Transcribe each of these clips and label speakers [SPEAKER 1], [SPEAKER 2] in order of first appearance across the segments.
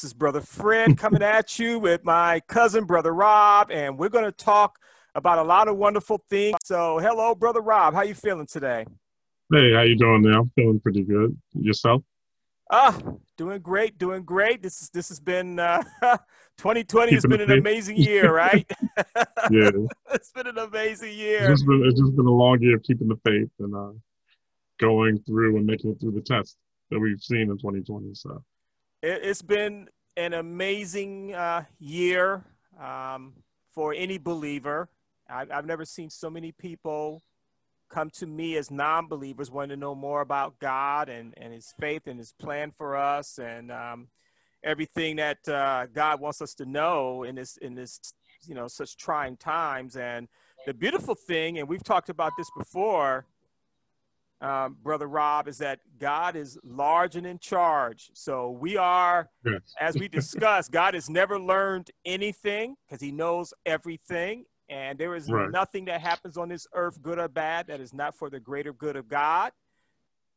[SPEAKER 1] This is Brother Fred coming at you with my cousin, Brother Rob, and we're going to talk about a lot of wonderful things. So, hello, Brother Rob. How you feeling today?
[SPEAKER 2] Hey, how you doing now? I'm feeling pretty good. Yourself?
[SPEAKER 1] Ah, doing great, doing great. This is this has been uh, 2020 Keeping has been an amazing year, right?
[SPEAKER 2] yeah,
[SPEAKER 1] it's been an amazing year.
[SPEAKER 2] It's just been, it's just been a long year of keeping the faith and uh, going through and making it through the test that we've seen in 2020. So
[SPEAKER 1] it, has been an amazing uh, year um, for any believer. I've, I've never seen so many people come to me as non-believers wanting to know more about God and, and his faith and his plan for us and um, everything that uh, God wants us to know in this in this you know such trying times and the beautiful thing and we've talked about this before um, Brother Rob, is that God is large and in charge. So we are, yes. as we discussed, God has never learned anything because he knows everything. And there is right. nothing that happens on this earth, good or bad, that is not for the greater good of God.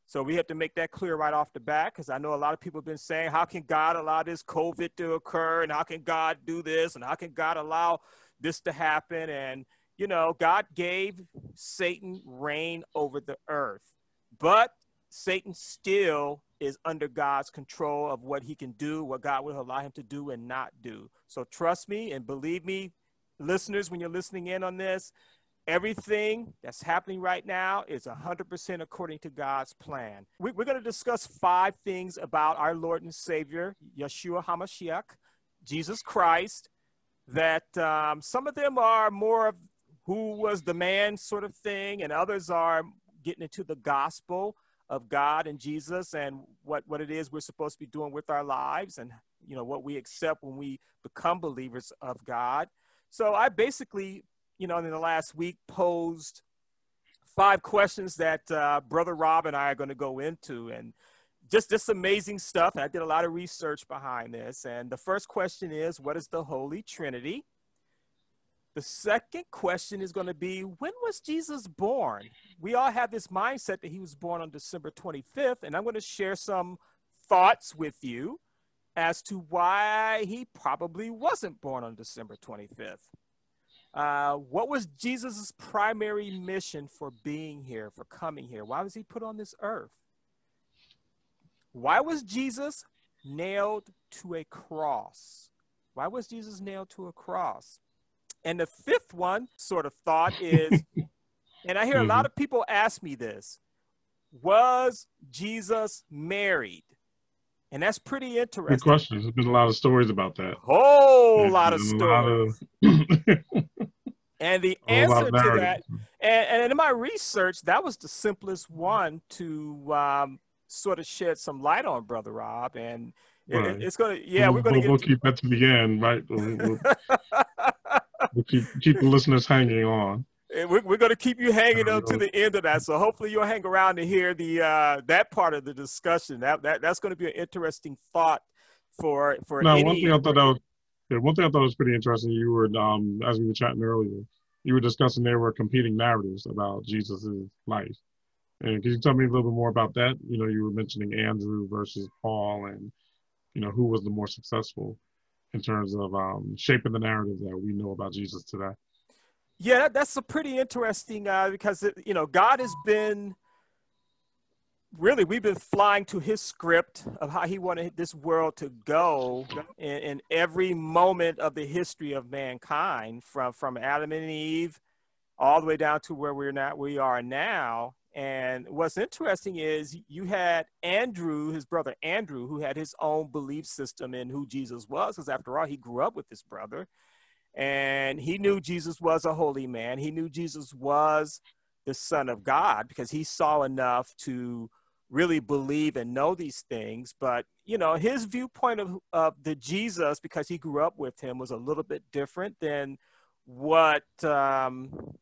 [SPEAKER 1] So we have to make that clear right off the bat because I know a lot of people have been saying, how can God allow this COVID to occur? And how can God do this? And how can God allow this to happen? And, you know, God gave Satan reign over the earth. But Satan still is under God's control of what he can do, what God will allow him to do and not do. So trust me and believe me, listeners, when you're listening in on this, everything that's happening right now is 100% according to God's plan. We, are going to discuss five things about our Lord and Savior, Yeshua HaMashiach, Jesus Christ, that um, some of them are more of who was the man sort of thing, and others are getting into the gospel of God and Jesus and what, what it is we're supposed to be doing with our lives and you know what we accept when we become believers of God. So I basically, you know, in the last week posed five questions that uh, Brother Rob and I are going to go into and just this amazing stuff. And I did a lot of research behind this. And the first question is, what is the Holy Trinity? The second question is going to be when was Jesus born? We all have this mindset that he was born on December 25th, and I'm going to share some thoughts with you as to why he probably wasn't born on December 25th. Uh, what was Jesus' primary mission for being here, for coming here? Why was he put on this earth? Why was Jesus nailed to a cross? Why was Jesus nailed to a cross? And the fifth one, sort of thought, is, and I hear mm-hmm. a lot mm-hmm. of people ask me this was Jesus married? And that's pretty interesting.
[SPEAKER 2] Good question. There's been a lot of stories about that.
[SPEAKER 1] Whole There's lot of stories. Lot of... and the answer to that, and, and, in my research, that was the simplest one to um, sort of shed some light on, Brother Rob. And right. it, it's going to, yeah, we'll, we're going to
[SPEAKER 2] we'll, we'll keep that to the end, right? We'll, keep keep the listeners hanging on.
[SPEAKER 1] we're, we're going to keep you hanging up to the end of that. So hopefully you'll hang around to hear the uh, that part of the discussion. That, that that's going to be an interesting thought for for.
[SPEAKER 2] Now, any... one thing I thought that was yeah, one thing I thought was pretty interesting. You were um, as we were chatting earlier, you were discussing there were competing narratives about Jesus's life. And can you tell me a little bit more about that? You know, you were mentioning Andrew versus Paul, and you know who was the more successful in terms of um, shaping the narrative that we know about Jesus today.
[SPEAKER 1] Yeah, that's a pretty interesting uh, because it, you know God has been really we've been flying to His script of how He wanted this world to go in, in every moment of the history of mankind, from from Adam and Eve all the way down to where we're not we are now and what's interesting is you had Andrew, his brother Andrew, who had his own belief system in who Jesus was, because after all, he grew up with his brother. And he knew Jesus was a holy man. He knew Jesus was the Son of God because he saw enough to really believe and know these things. But, you know, his viewpoint of, of the Jesus, because he grew up with him, was a little bit different than what um,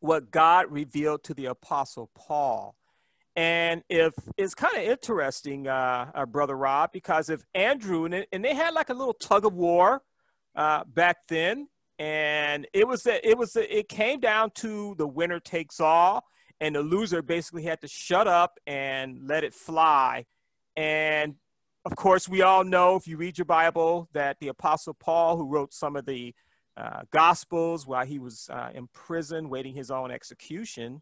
[SPEAKER 1] what God revealed to the Apostle Paul. And if it's kind of interesting, uh, uh, Brother Rob, because if Andrew, and, and they had like a little tug of war uh, back then, and it was, it was, a, it came down to the winner takes all, and the loser basically had to shut up and let it fly. And of course, we all know if you read your Bible that the Apostle Paul, who wrote some of the uh, Gospels while he was uh, in prison waiting his own execution,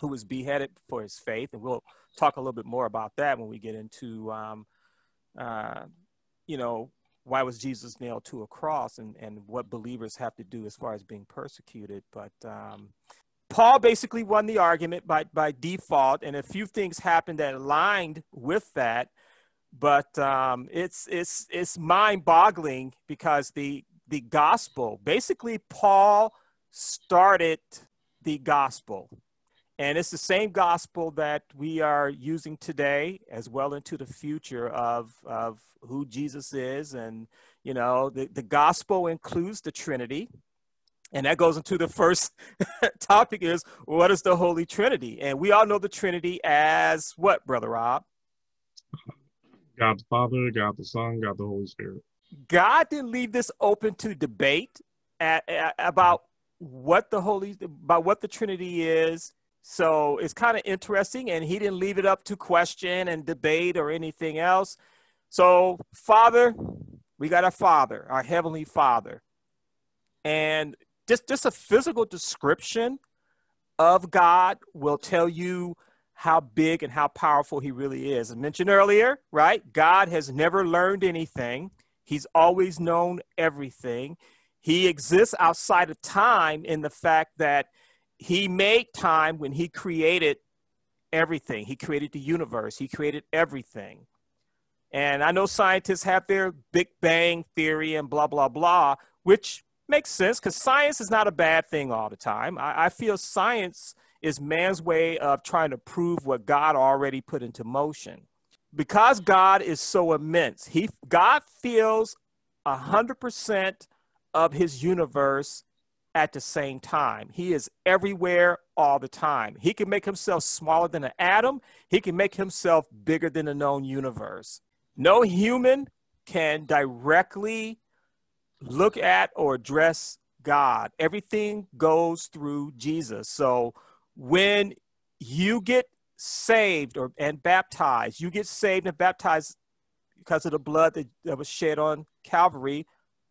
[SPEAKER 1] who was beheaded for his faith. And we'll talk a little bit more about that when we get into, um, uh, you know, why was Jesus nailed to a cross and, and what believers have to do as far as being persecuted. But um, Paul basically won the argument by, by default, and a few things happened that aligned with that but um, it's it's it's mind-boggling because the the gospel basically Paul started the gospel, and it's the same gospel that we are using today as well into the future of of who Jesus is, and you know the the gospel includes the Trinity. And that goes into the first topic is what is the Holy Trinity? And we all know the Trinity as what, Brother Rob?
[SPEAKER 2] God the Father, God the Son, God the Holy Spirit.
[SPEAKER 1] God didn't leave this open to debate at, at, about what the Holy, about what the Trinity is. So it's kind of interesting, and He didn't leave it up to question and debate or anything else. So, Father, we got our Father, our Heavenly Father, and just just a physical description of God will tell you how big and how powerful he really is. I mentioned earlier, right? God has never learned anything. He's always known everything. He exists outside of time in the fact that he made time when he created everything. He created the universe, he created everything. And I know scientists have their Big Bang theory and blah, blah, blah, which makes sense because science is not a bad thing all the time. I, I feel science is man's way of trying to prove what God already put into motion. Because God is so immense, he God feels a hundred percent of his universe at the same time. He is everywhere all the time. He can make himself smaller than an atom. He can make himself bigger than the known universe. No human can directly look at or address God. Everything goes through Jesus. So when you get saved or and baptized, you get saved and baptized because of the blood that, that was shed on Calvary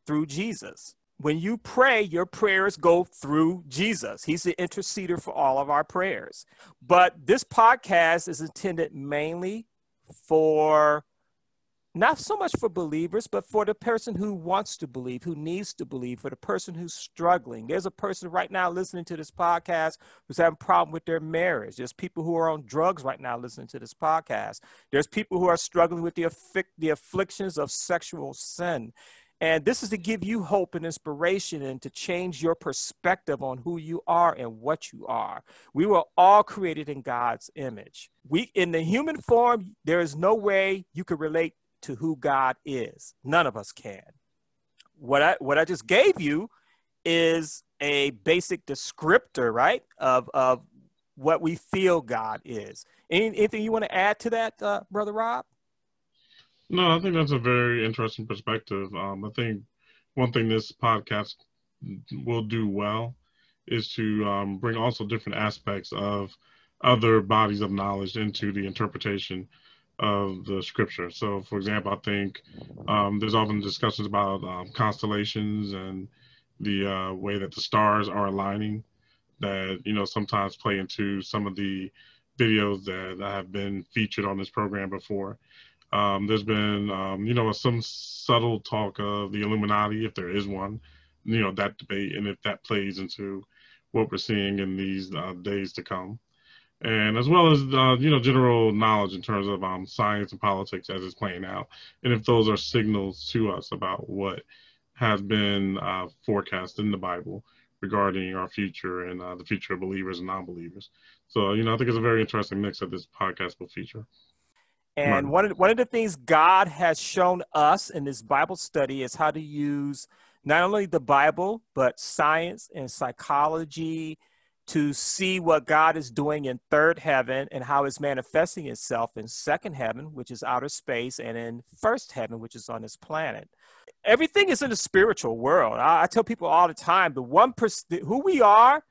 [SPEAKER 1] through Jesus. When you pray, your prayers go through Jesus. He's the interceder for all of our prayers. But this podcast is intended mainly for not so much for believers, but for the person who wants to believe, who needs to believe, for the person who's struggling. There's a person right now listening to this podcast who's having a problem with their marriage. There's people who are on drugs right now listening to this podcast. There's people who are struggling with the, affic- the afflictions of sexual sin. And this is to give you hope and inspiration and to change your perspective on who you are and what you are. We were all created in God's image. We in the human form, there is no way you could relate to who God is. None of us can. What I what I just gave you is a basic descriptor, right, of of what we feel God is. Any, anything you want to add to that, uh, brother Rob?
[SPEAKER 2] No, I think that's a very interesting perspective. Um, I think one thing this podcast will do well is to um, bring also different aspects of other bodies of knowledge into the interpretation of the scripture. So, for example, I think um, there's often discussions about um, constellations and the uh, way that the stars are aligning that, you know, sometimes play into some of the videos that have been featured on this program before. Um, there's been, um, you know, some subtle talk of the Illuminati, if there is one, you know, that debate, and if that plays into what we're seeing in these uh, days to come and as well as uh, you know general knowledge in terms of um, science and politics as it's playing out, and if those are signals to us about what has been uh, forecast in the Bible regarding our future and uh, the future of believers and non-believers. So you know I think it's a very interesting mix that this podcast will feature.
[SPEAKER 1] And one of, one of the things God has shown us in this Bible study is how to use not only the Bible but science and psychology to see what God is doing in third heaven and how it's manifesting itself in second heaven, which is outer space, and in first heaven, which is on this planet. Everything is in the spiritual world. I, I tell people all the time the one percent who we are,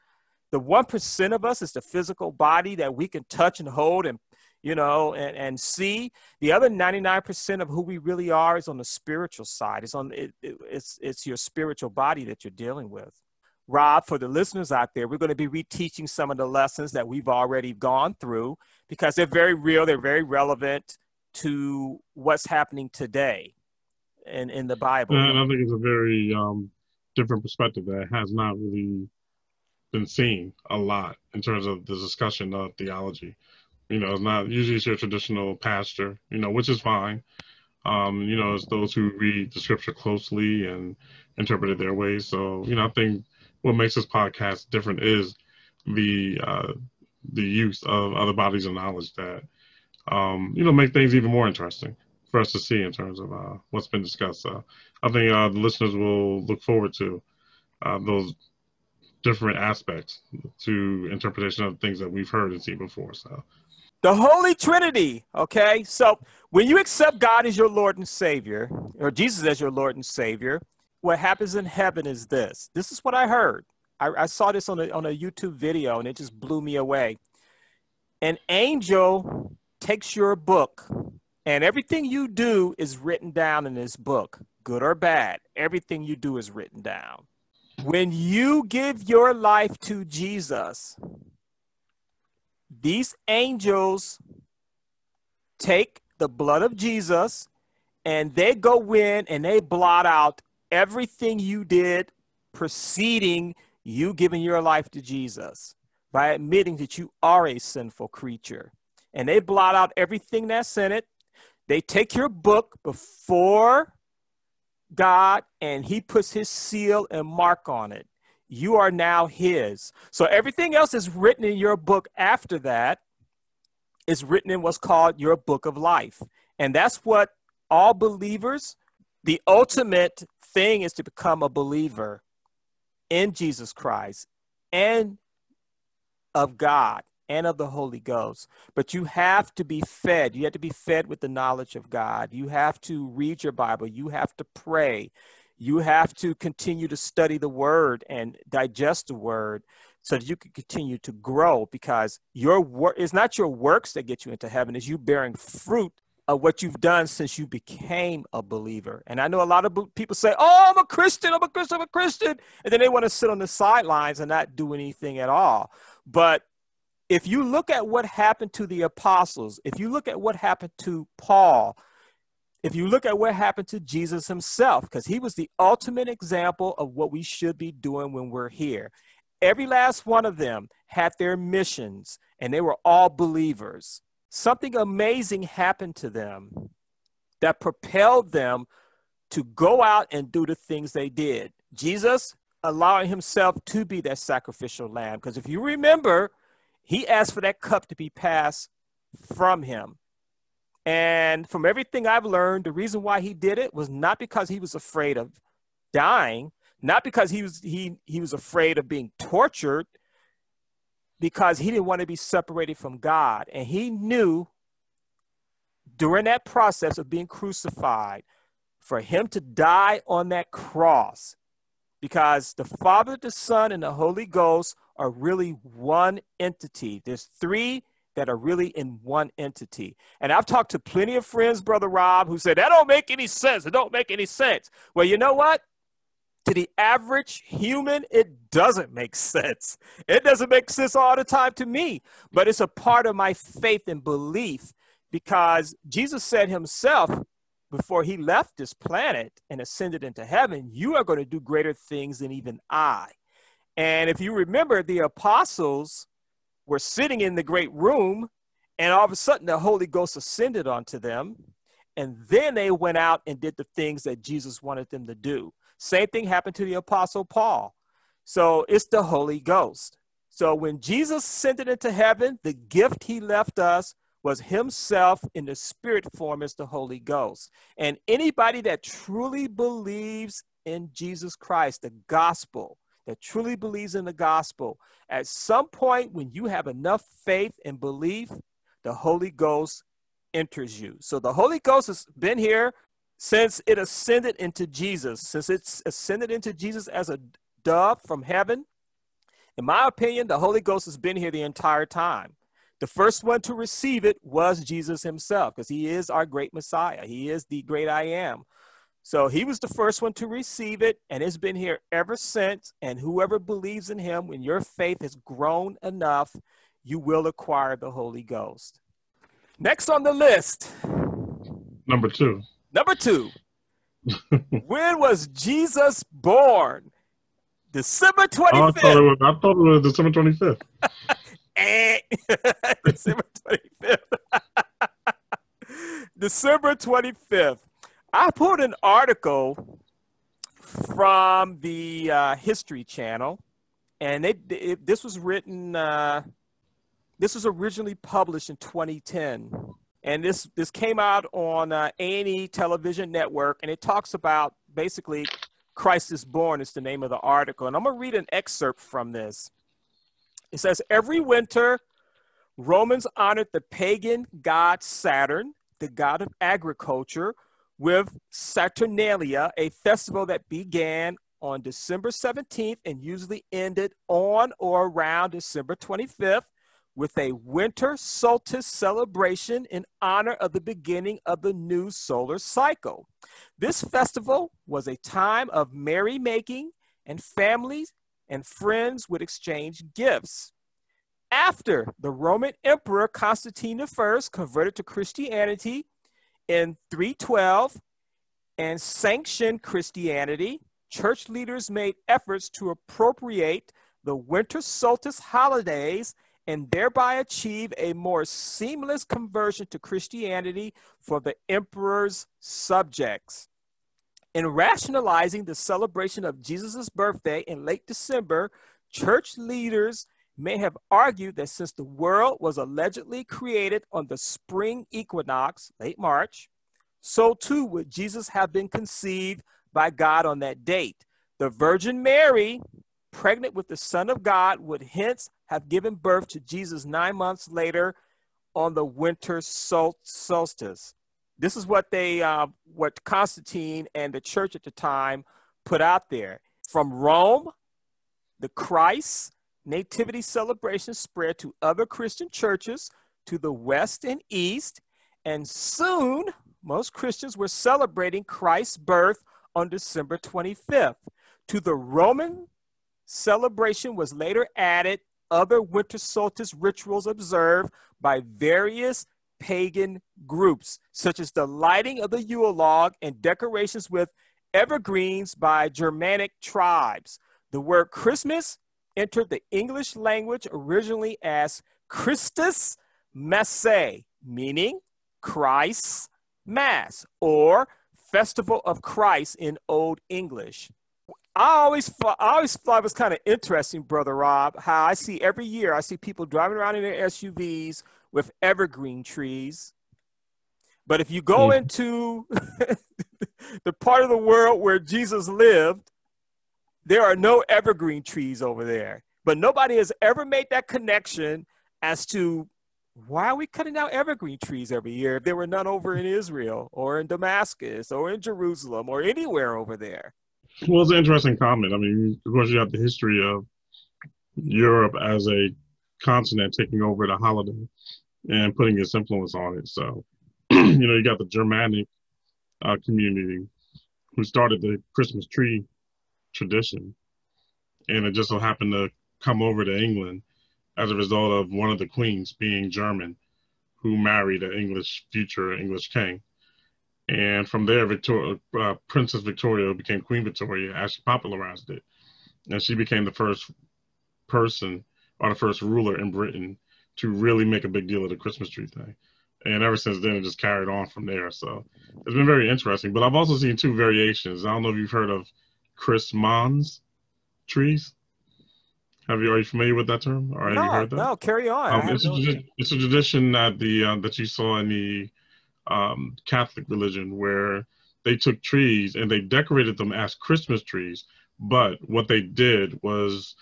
[SPEAKER 1] the one percent of us is the physical body that we can touch and hold and you know, and, and see the other 99% of who we really are is on the spiritual side. It's on it, it, it's it's your spiritual body that you're dealing with. Rob, for the listeners out there, we're going to be reteaching some of the lessons that we've already gone through because they're very real, they're very relevant to what's happening today in, in the Bible.
[SPEAKER 2] And I think it's a very um, different perspective that has not really been seen a lot in terms of the discussion of theology. You know, it's not usually it's your traditional pastor, you know, which is fine. Um, you know, it's those who read the scripture closely and interpret it their way. So, you know, I think what makes this podcast different is the uh, the use of other bodies of knowledge that um, you know make things even more interesting for us to see in terms of uh, what's been discussed. So I think uh, the listeners will look forward to uh, those different aspects to interpretation of things that we've heard and seen before. So
[SPEAKER 1] the Holy Trinity. Okay, so when you accept God as your Lord and Savior, or Jesus as your Lord and Savior, what happens in heaven is this. This is what I heard. I, I saw this on a, on a YouTube video and it just blew me away. An angel takes your book, and everything you do is written down in this book, good or bad. Everything you do is written down. When you give your life to Jesus, these angels take the blood of Jesus and they go in and they blot out everything you did preceding you giving your life to Jesus by admitting that you are a sinful creature. And they blot out everything that's in it. They take your book before God and he puts his seal and mark on it. You are now his. So everything else is written in your book after that is written in what's called your book of life. And that's what all believers, the ultimate thing is to become a believer in Jesus Christ and of God and of the Holy Ghost. But you have to be fed. You have to be fed with the knowledge of God. You have to read your Bible. You have to pray. You have to continue to study the word and digest the word so that you can continue to grow because your work is not your works that get you into heaven, is you bearing fruit what you've done since you became a believer. And I know a lot of people say, Oh, I'm a Christian, I'm a Christian, I'm a Christian. And then they want to sit on the sidelines and not do anything at all. But if you look at what happened to the apostles, if you look at what happened to Paul, if you look at what happened to Jesus himself, because he was the ultimate example of what we should be doing when we're here. Every last one of them had their missions, and they were all believers something amazing happened to them that propelled them to go out and do the things they did. Jesus allowing himself to be that sacrificial lamb. Because if you remember, he asked for that cup to be passed from him. And from everything I've learned, the reason why he did it was not because he was afraid of dying, not because he was he he was afraid of being tortured, because he didn't want to be separated from God. And he knew during that process of being crucified for him to die on that cross because the Father, the Son, and the Holy Ghost are really one entity. There's three that are really in one entity. And I've talked to plenty of friends, Brother Rob, who said, that don't make any sense. It don't make any sense. Well, you know what? To the average human, it doesn't make sense. It doesn't make sense all the time to me, but it's a part of my faith and belief because Jesus said himself before he left this planet and ascended into heaven, You are going to do greater things than even I. And if you remember, the apostles were sitting in the great room, and all of a sudden the Holy Ghost ascended onto them. And then they went out and did the things that Jesus wanted them to do. Same thing happened to the Apostle Paul. So it's the Holy Ghost. So when Jesus sent it into heaven, the gift he left us was himself in the spirit form as the Holy Ghost. And anybody that truly believes in Jesus Christ, the gospel, that truly believes in the gospel, at some point when you have enough faith and belief, the Holy Ghost enters you. So the Holy Ghost has been here since it ascended into Jesus, since it's ascended into Jesus as a dove from heaven, in my opinion, the Holy Ghost has been here the entire time The first one to receive it was Jesus himself, because he is our great Messiah. He is the great I am. So he was the first one to receive it, and it's been here ever since. And whoever believes in him, when your faith has grown enough, you will acquire the Holy Ghost. Next on the list.
[SPEAKER 2] Number two.
[SPEAKER 1] Number two. when was Jesus born? December 25th. Oh, I,
[SPEAKER 2] thought it was, I thought it was December 25th.
[SPEAKER 1] Eh. December 25th. December 25th. I put an article from the uh, History Channel, and it, it this was written. Uh, this was originally published in 2010, and this this came out on uh, A&E Television Network, and it talks about basically Christ is born is the name of the article, and I'm gonna read an excerpt from this. It says every winter, Romans honored the pagan god Saturn, the god of agriculture with Saturnalia, a festival that began on December 17th and usually ended on or around December 25th with a winter solstice celebration in honor of the beginning of the new solar cycle. This festival was a time of merrymaking and families and friends would exchange gifts. After the Roman Emperor Constantine I converted to Christianity in 312 and sanctioned Christianity, church leaders made efforts to appropriate the winter solstice holidays and thereby achieve a more seamless conversion to Christianity for the emperor's subjects. In rationalizing the celebration of Jesus' birthday in late December, church leaders may have argued that since the world was allegedly created on the spring equinox, late March, so too would Jesus have been conceived by God on that date. The Virgin Mary, pregnant with the Son of God, would hence have given birth to Jesus nine months later on the winter solstice. This is what they, uh, what Constantine and the church at the time put out there. From Rome, the Christ nativity celebration spread to other Christian churches to the west and east, and soon most Christians were celebrating Christ's birth on December 25th. To the Roman celebration was later added other winter solstice rituals observed by various pagan groups, such as the lighting of the Yule log and decorations with evergreens by Germanic tribes. The word Christmas entered the English language originally as Christus Messe, meaning Christ's Mass or Festival of Christ in Old English. I always thought, I always thought it was kind of interesting, brother Rob, how I see every year I see people driving around in their SUVs with evergreen trees. But if you go mm. into the part of the world where Jesus lived, there are no evergreen trees over there. But nobody has ever made that connection as to why are we cutting down evergreen trees every year if there were none over in Israel or in Damascus or in Jerusalem or anywhere over there?
[SPEAKER 2] Well, it's an interesting comment. I mean, of course, you have the history of Europe as a continent taking over the holiday and putting its influence on it. So, you know, you got the Germanic uh, community who started the Christmas tree tradition, and it just so happened to come over to England as a result of one of the queens being German, who married an English future English king. And from there, Victoria, uh, Princess Victoria became Queen Victoria as she popularized it. And she became the first person or the first ruler in Britain to really make a big deal of the Christmas tree thing. And ever since then, it just carried on from there. So it's been very interesting. But I've also seen two variations. I don't know if you've heard of Chrismon trees. Have you are you familiar with that term? Or have
[SPEAKER 1] no,
[SPEAKER 2] you heard that?
[SPEAKER 1] No, carry on.
[SPEAKER 2] Um, it's, no a, it's, a, tradition that the uh, that you saw in the um, Catholic religion where they took trees and they decorated them as Christmas trees, but what they did was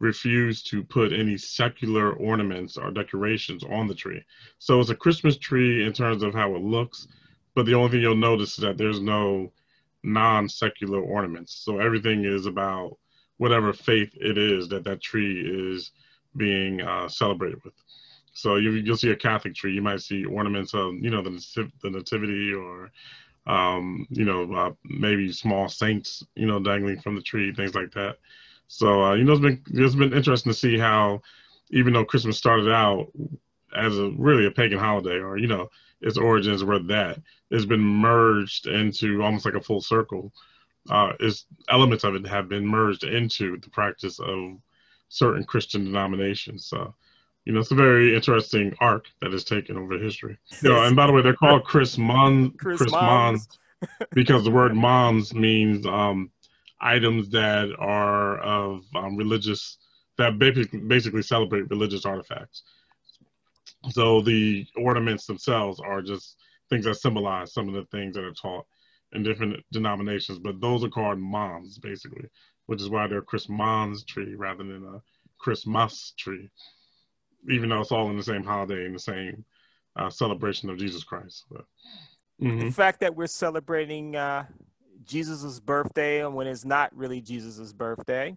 [SPEAKER 2] refuse to put any secular ornaments or decorations on the tree. So it's a Christmas tree in terms of how it looks, but the only thing you'll notice is that there's no non-secular ornaments. So everything is about whatever faith it is that that tree is being uh, celebrated with. So you, you'll see a Catholic tree. You might see ornaments of, you know, the, the nativity or, um, you know, uh, maybe small saints, you know, dangling from the tree, things like that. So, uh, you know, it's been, it's been interesting to see how, even though Christmas started out as a really a pagan holiday or, you know, its origins were that, it's been merged into almost like a full circle. Uh, is elements of it have been merged into the practice of certain Christian denominations. So, you know, it's a very interesting arc that is taken over history. You know, and by the way, they're called Chris Mon Chris, Chrismons because the word Mons means um, items that are of um, religious that basically basically celebrate religious artifacts. So the ornaments themselves are just things that symbolize some of the things that are taught in different denominations, but those are called Mons basically, which is why they're Chrismons tree rather than a Christmas tree even though it's all in the same holiday and the same uh, celebration of Jesus Christ. But,
[SPEAKER 1] mm-hmm. The fact that we're celebrating uh, Jesus's birthday and when it's not really Jesus's birthday,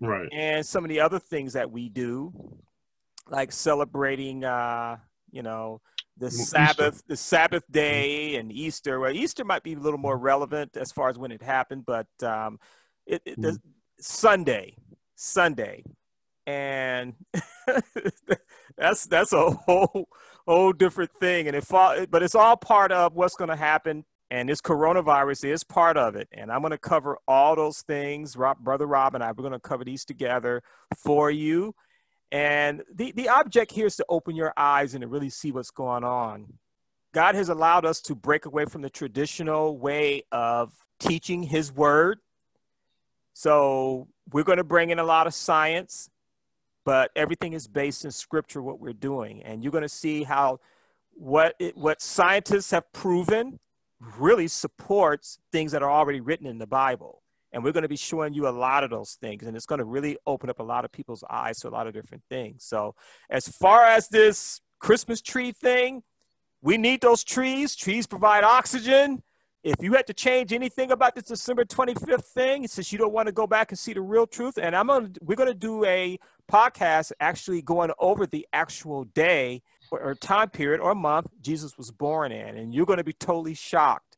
[SPEAKER 2] right?
[SPEAKER 1] And some of the other things that we do, like celebrating, uh, you know, the well, Sabbath, Easter. the Sabbath day, and Easter. Well, Easter might be a little more relevant as far as when it happened, but um, it, it, mm-hmm. Sunday, Sunday, and that's that's a whole whole different thing. And it but it's all part of what's going to happen. And this coronavirus is part of it. And i'm going to cover all those things. Rob, brother rob and i we're going to cover these together for you. And the, the object here is to open your eyes and to really see what's going on. God has allowed us to break away from the traditional way of teaching his word. So we're going to bring in a lot of science but everything is based in scripture what we're doing. And you're going to see how what it, what scientists have proven really supports things that are already written in the bible. And we're going to be showing you a lot of those things and it's going to really open up a lot of people's eyes to a lot of different things. So as far as this christmas tree thing we need those trees. Trees provide oxygen. If you had to change anything about this December 25th thing, since you don't want to go back and see the real truth, and I'm gonna we're gonna do a podcast actually going over the actual day or, or time period or month Jesus was born in, and you're gonna be totally shocked.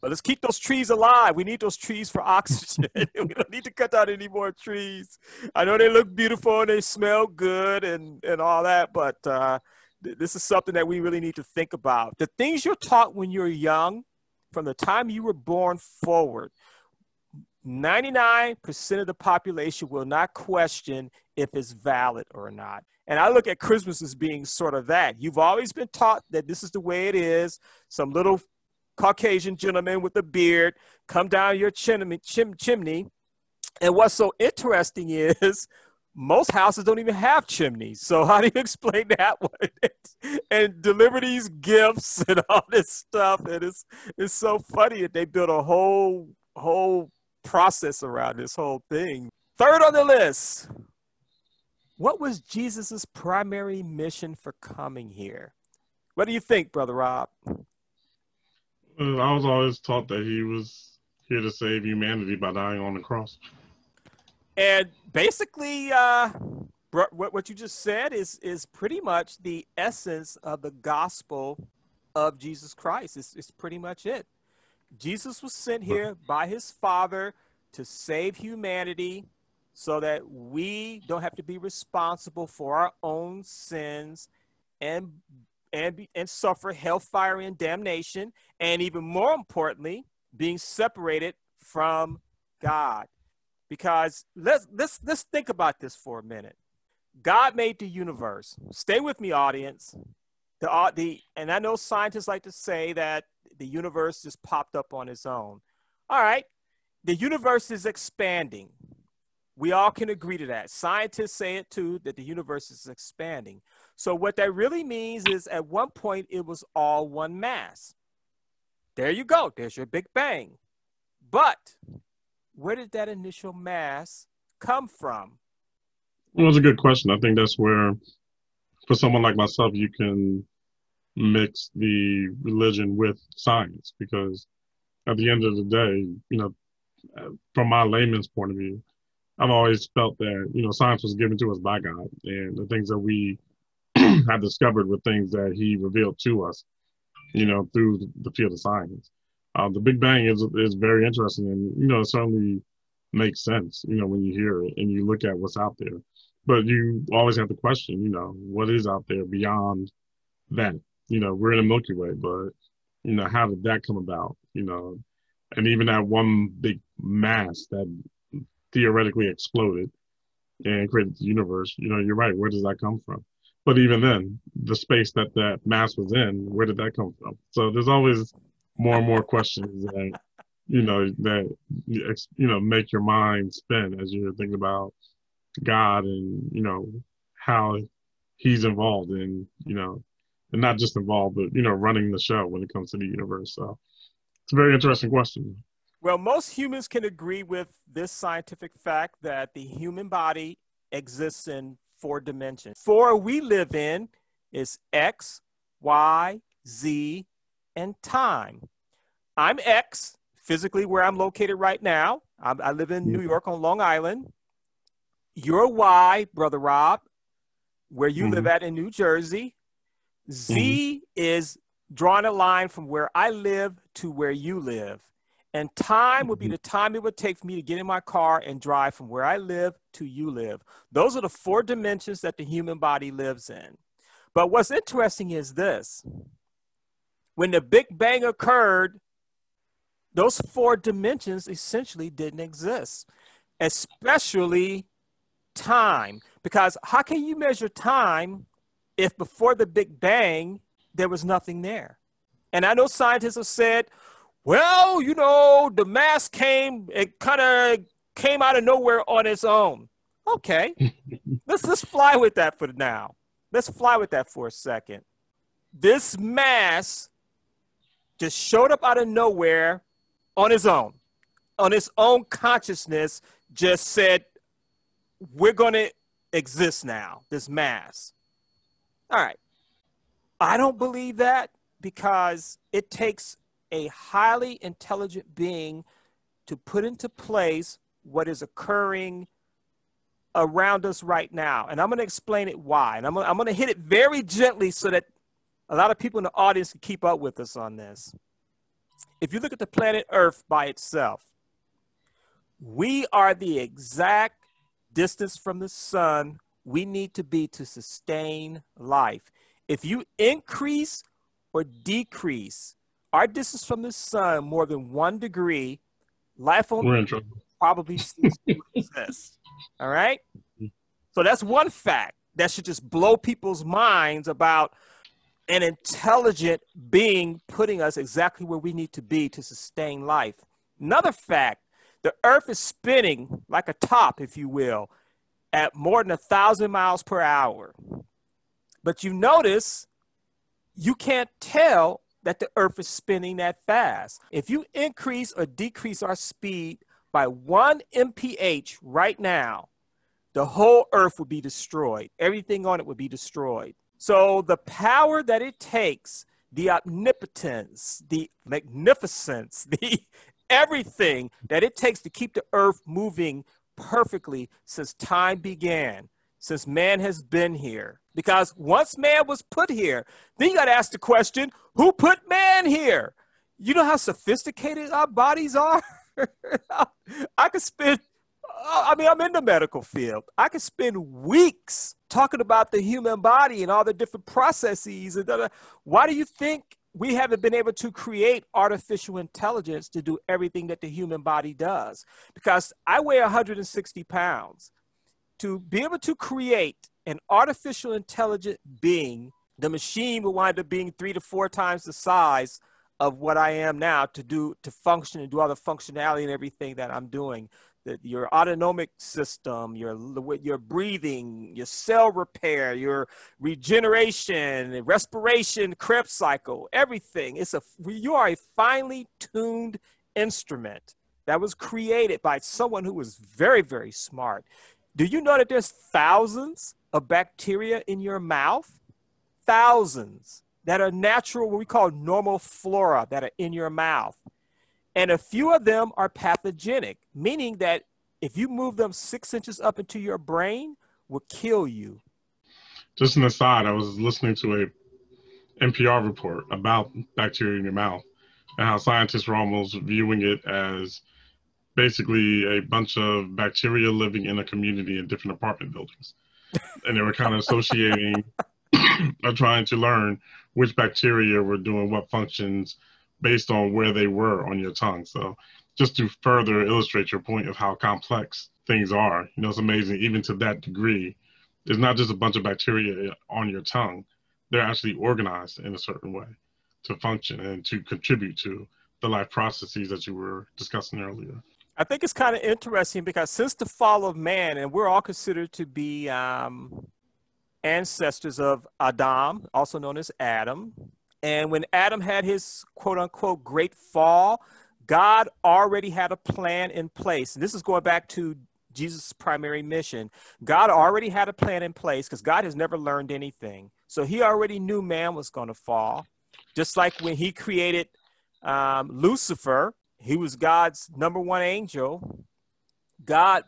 [SPEAKER 1] But let's keep those trees alive. We need those trees for oxygen. we don't need to cut down any more trees. I know they look beautiful and they smell good and, and all that, but uh, th- this is something that we really need to think about. The things you're taught when you're young from the time you were born forward, 99% of the population will not question if it's valid or not. And I look at Christmas as being sort of that. You've always been taught that this is the way it is. Some little Caucasian gentleman with a beard come down your chimney, chim, chimney. And what's so interesting is most houses don't even have chimneys. So how do you explain that one? and deliver these gifts and all this stuff. And it's it's so funny that they built a whole whole process around this whole thing. Third on the list. What was Jesus's primary mission for coming here? What do you think, Brother Rob?
[SPEAKER 2] I was always taught that he was here to save humanity by dying on the cross.
[SPEAKER 1] And basically, uh, what what you just said is is pretty much the essence of the gospel of Jesus Christ. It's, it's pretty much it. Jesus was sent here by his Father to save humanity so that we don't have to be responsible for our own sins and and be, and suffer hellfire and damnation and even more importantly being separated from God because let's let's let's think about this for a minute. God made the universe. Stay with me, audience. The uh, the and I know scientists like to say that the universe just popped up on its own. All right, the universe is expanding. We all can agree to that. Scientists say it too that the universe is expanding. So what that really means is at one point it was all one mass. There you go. There's your Big Bang. But where did that initial mass come from?
[SPEAKER 2] Well, that's a good question. I think that's where, for someone like myself, you can mix the religion with science because at the end of the day, you know, from my layman's point of view, I've always felt that, you know, science was given to us by God and the things that we have discovered were things that he revealed to us, you know, through the field of science. Uh, the Big Bang is is very interesting, and you know, it certainly makes sense, you know, when you hear it and you look at what's out there. But you always have to question, you know, what is out there beyond that? You know, we're in a Milky Way, but you know, how did that come about? You know, and even that one big mass that theoretically exploded and created the universe, you know, you're right. Where does that come from? But even then, the space that that mass was in, where did that come from? So there's always more and more questions that you know that you know make your mind spin as you're thinking about God and you know how He's involved in you know and not just involved, but you know running the show when it comes to the universe. So it's a very interesting question.
[SPEAKER 1] Well, most humans can agree with this scientific fact that the human body exists in four dimensions. Four we live in is X, Y, Z, and time. I'm X, physically where I'm located right now. I'm, i live in New York on Long Island. You're Y, Brother Rob, where you mm-hmm. live at in New Jersey. Z mm-hmm. is drawing a line from where I live to where you live. And time would be mm-hmm. the time it would take for me to get in my car and drive from where I live to you live. Those are the four dimensions that the human body lives in. But what's interesting is this when the Big Bang occurred, those four dimensions essentially didn't exist, especially time. Because how can you measure time if before the Big Bang, there was nothing there? And I know scientists have said, well, you know, the mass came, it kind of came out of nowhere on its own. Okay, let's let's fly with that for now. Let's fly with that for a second. This mass just showed up out of nowhere on his own, on his own consciousness, just said, We're going to exist now, this mass. All right. I don't believe that because it takes a highly intelligent being to put into place what is occurring around us right now. And I'm going to explain it why. And I'm going, to, I'm to hit it very gently so that a lot of people in the audience can keep up with us on this. If you look at the planet Earth by itself, we are the exact distance from the sun we need to be to sustain life. If you increase or decrease our distance from the sun more than one degree, life on Earth probably cease to exist. All right? So that's one fact that should just blow people's minds about an intelligent being putting us exactly where we need to be to sustain life. Another fact the earth is spinning like a top, if you will, at more than a thousand miles per hour. But you notice you can't tell that the earth is spinning that fast. If you increase or decrease our speed by one mph right now, the whole earth would be destroyed. Everything on it would be destroyed. So the power that it takes, the omnipotence, the magnificence, the everything that it takes to keep the earth moving perfectly since time began, since man has been here. Because once man was put here, then you got to ask the question who put man here? You know how sophisticated our bodies are? I could spend uh, I mean, I'm in the medical field. I could spend weeks talking about the human body and all the different processes. And why do you think we haven't been able to create artificial intelligence to do everything that the human body does? Because I weigh 160 pounds. To be able to create an artificial intelligent being, the machine will wind up being three to four times the size of what I am now to do to function and do all the functionality and everything that I'm doing the, your autonomic system, your your breathing, your cell repair, your regeneration, respiration, Krebs cycle, everything. It's a you are a finely tuned instrument that was created by someone who was very very smart. Do you know that there's thousands of bacteria in your mouth? Thousands that are natural, what we call normal flora that are in your mouth. And a few of them are pathogenic, meaning that if you move them six inches up into your brain, will kill you.
[SPEAKER 2] just an aside, I was listening to a NPR report about bacteria in your mouth and how scientists were almost viewing it as basically a bunch of bacteria living in a community in different apartment buildings. and they were kind of associating or trying to learn which bacteria were doing what functions based on where they were on your tongue. So just to further illustrate your point of how complex things are, you know, it's amazing even to that degree. There's not just a bunch of bacteria on your tongue. They're actually organized in a certain way to function and to contribute to the life processes that you were discussing earlier.
[SPEAKER 1] I think it's kind of interesting because since the fall of man, and we're all considered to be um, ancestors of Adam, also known as Adam. And when Adam had his quote unquote great fall, God already had a plan in place. And this is going back to Jesus' primary mission. God already had a plan in place because God has never learned anything. So he already knew man was going to fall. Just like when he created um, Lucifer, he was God's number one angel. God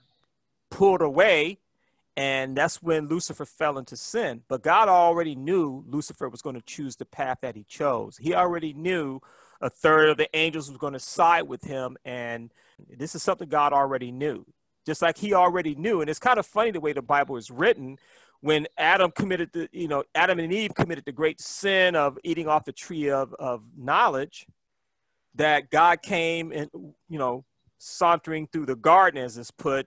[SPEAKER 1] pulled away and that's when Lucifer fell into sin. But God already knew Lucifer was going to choose the path that he chose. He already knew a third of the angels was going to side with him. And this is something God already knew, just like he already knew. And it's kind of funny the way the Bible is written. When Adam committed the, you know, Adam and Eve committed the great sin of eating off the tree of, of knowledge, that God came and, you know, sauntering through the garden, as it's put,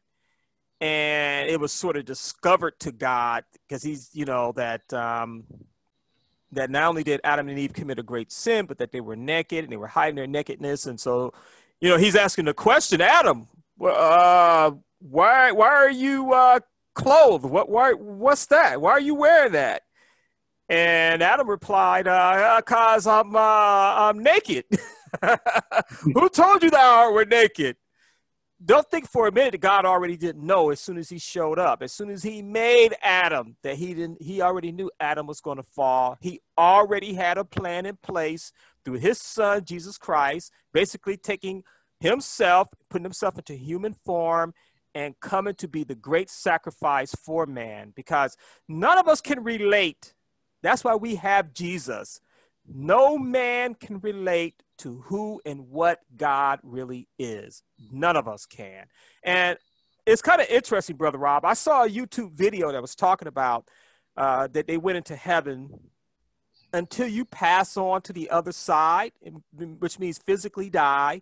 [SPEAKER 1] and it was sort of discovered to God because he's, you know, that um, that not only did Adam and Eve commit a great sin, but that they were naked and they were hiding their nakedness, and so, you know, he's asking the question, Adam, uh, why why are you uh, clothed? What why what's that? Why are you wearing that? And Adam replied, uh, "Cause I'm uh, I'm naked." Who told you that we're naked? don't think for a minute that God already didn't know as soon as he showed up. As soon as he made Adam, that he didn't he already knew Adam was going to fall. He already had a plan in place through his son Jesus Christ, basically taking himself, putting himself into human form and coming to be the great sacrifice for man because none of us can relate. That's why we have Jesus. No man can relate to who and what God really is. None of us can. And it's kind of interesting, Brother Rob. I saw a YouTube video that was talking about uh, that they went into heaven until you pass on to the other side, which means physically die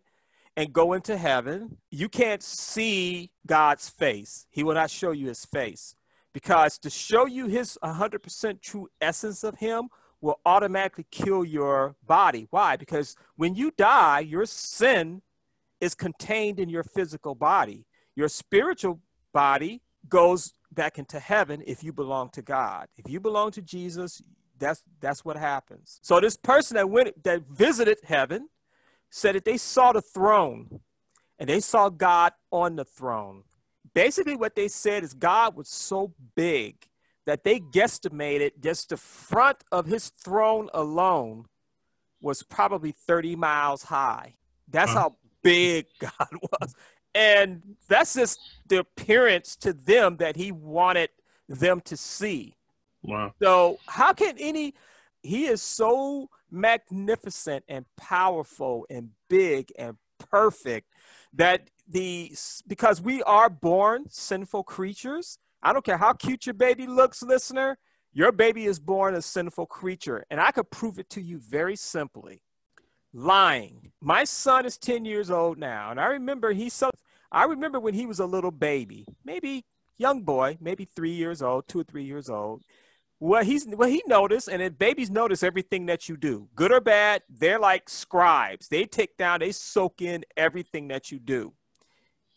[SPEAKER 1] and go into heaven. You can't see God's face, He will not show you His face. Because to show you His 100% true essence of Him will automatically kill your body. Why? Because when you die, your sin is contained in your physical body. Your spiritual body goes back into heaven if you belong to God. If you belong to Jesus, that's that's what happens. So this person that went that visited heaven said that they saw the throne and they saw God on the throne. Basically what they said is God was so big that they guesstimated just the front of his throne alone was probably 30 miles high. That's uh-huh. how big God was. And that's just the appearance to them that he wanted them to see.
[SPEAKER 2] Wow.
[SPEAKER 1] So, how can any, he is so magnificent and powerful and big and perfect that the, because we are born sinful creatures, I don't care how cute your baby looks, listener, your baby is born a sinful creature. And I could prove it to you very simply. Lying. My son is 10 years old now, and I remember he so I remember when he was a little baby, maybe young boy, maybe three years old, two or three years old. Well, he's what he noticed, and babies notice everything that you do, good or bad. They're like scribes. They take down, they soak in everything that you do.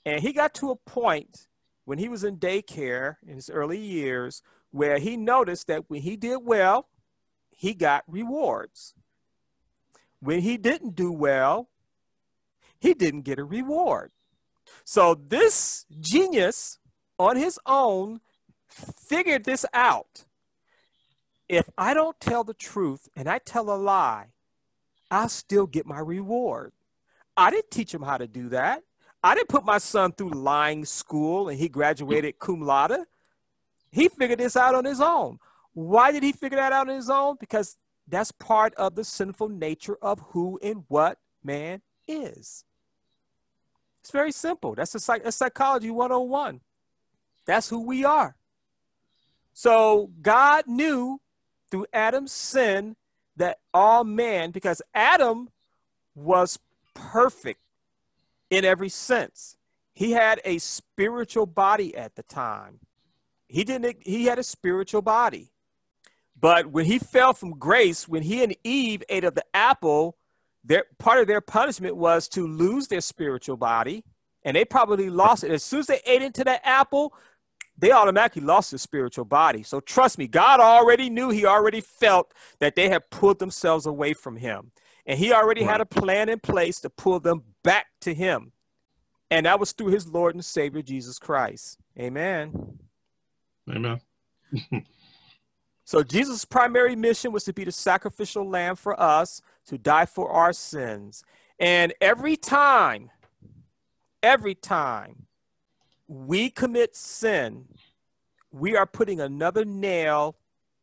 [SPEAKER 1] And he got to a point when he was in daycare in his early years where he noticed that when he did well, he got rewards. When he didn't do well, he didn't get a reward. So this genius on his own figured this out. If I don't tell the truth and I tell a lie, I'll still get my reward. I didn't teach him how to do that. I didn't put my son through lying school and he graduated cum laude. He figured this out on his own. Why did he figure that out on his own? Because that's part of the sinful nature of who and what man is. It's very simple. That's a, psych- a psychology 101. That's who we are. So God knew through Adam's sin that all man, because Adam was perfect in every sense. He had a spiritual body at the time. He didn't he had a spiritual body. But when he fell from grace, when he and Eve ate of the apple, their part of their punishment was to lose their spiritual body, and they probably lost it. As soon as they ate into that apple, they automatically lost their spiritual body. So trust me, God already knew, He already felt that they had pulled themselves away from Him. And He already right. had a plan in place to pull them back to Him. And that was through His Lord and Savior, Jesus Christ. Amen.
[SPEAKER 2] Amen.
[SPEAKER 1] so Jesus' primary mission was to be the sacrificial lamb for us to die for our sins. And every time, every time we commit sin, we are putting another nail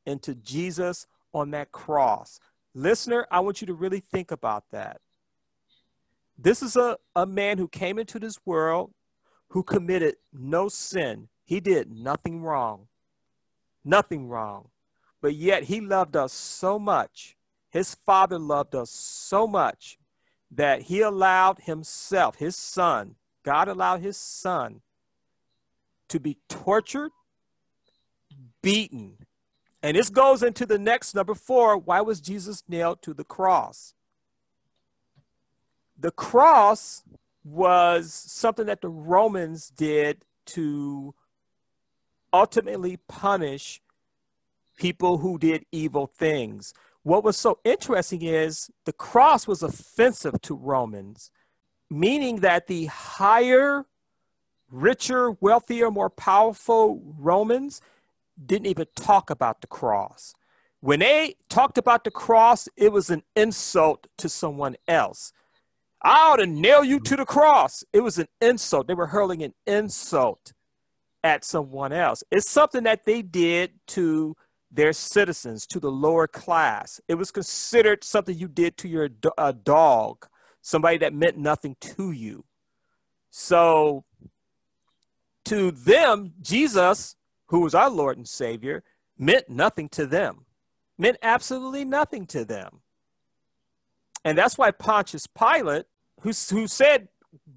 [SPEAKER 1] into Jesus on that cross. Listener, I want you to really think about that. This is a, a man who came into this world who committed no sin. He did nothing wrong. Nothing wrong. But yet he loved us so much. His father loved us so much that he allowed himself, his son, God allowed his son to be tortured, beaten. And this goes into the next number four. Why was Jesus nailed to the cross? The cross was something that the Romans did to ultimately punish people who did evil things. What was so interesting is the cross was offensive to Romans, meaning that the higher richer, wealthier, more powerful Romans didn't even talk about the cross. When they talked about the cross, it was an insult to someone else. I ought to nail you to the cross. It was an insult. They were hurling an insult at someone else. It's something that they did to their citizens, to the lower class. It was considered something you did to your a dog, somebody that meant nothing to you. So to them, Jesus, who was our Lord and Savior, meant nothing to them, meant absolutely nothing to them. And that's why Pontius Pilate, who, who said,